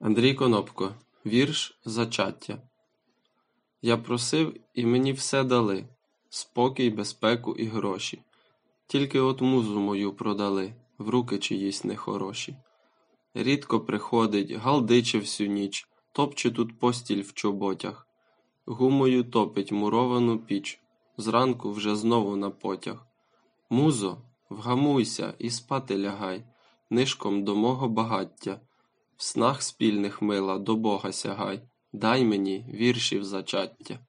Андрій Конопко. Вірш Зачаття Я просив, і мені все дали спокій, безпеку і гроші. Тільки от музу мою продали в руки чиїсь нехороші. Рідко приходить, галдиче всю ніч, топче тут постіль в чоботях, гумою топить муровану піч, зранку вже знову на потяг. Музо, вгамуйся і спати лягай, нишком до мого багаття. В снах спільних мила до Бога сягай, дай мені віршів зачаття.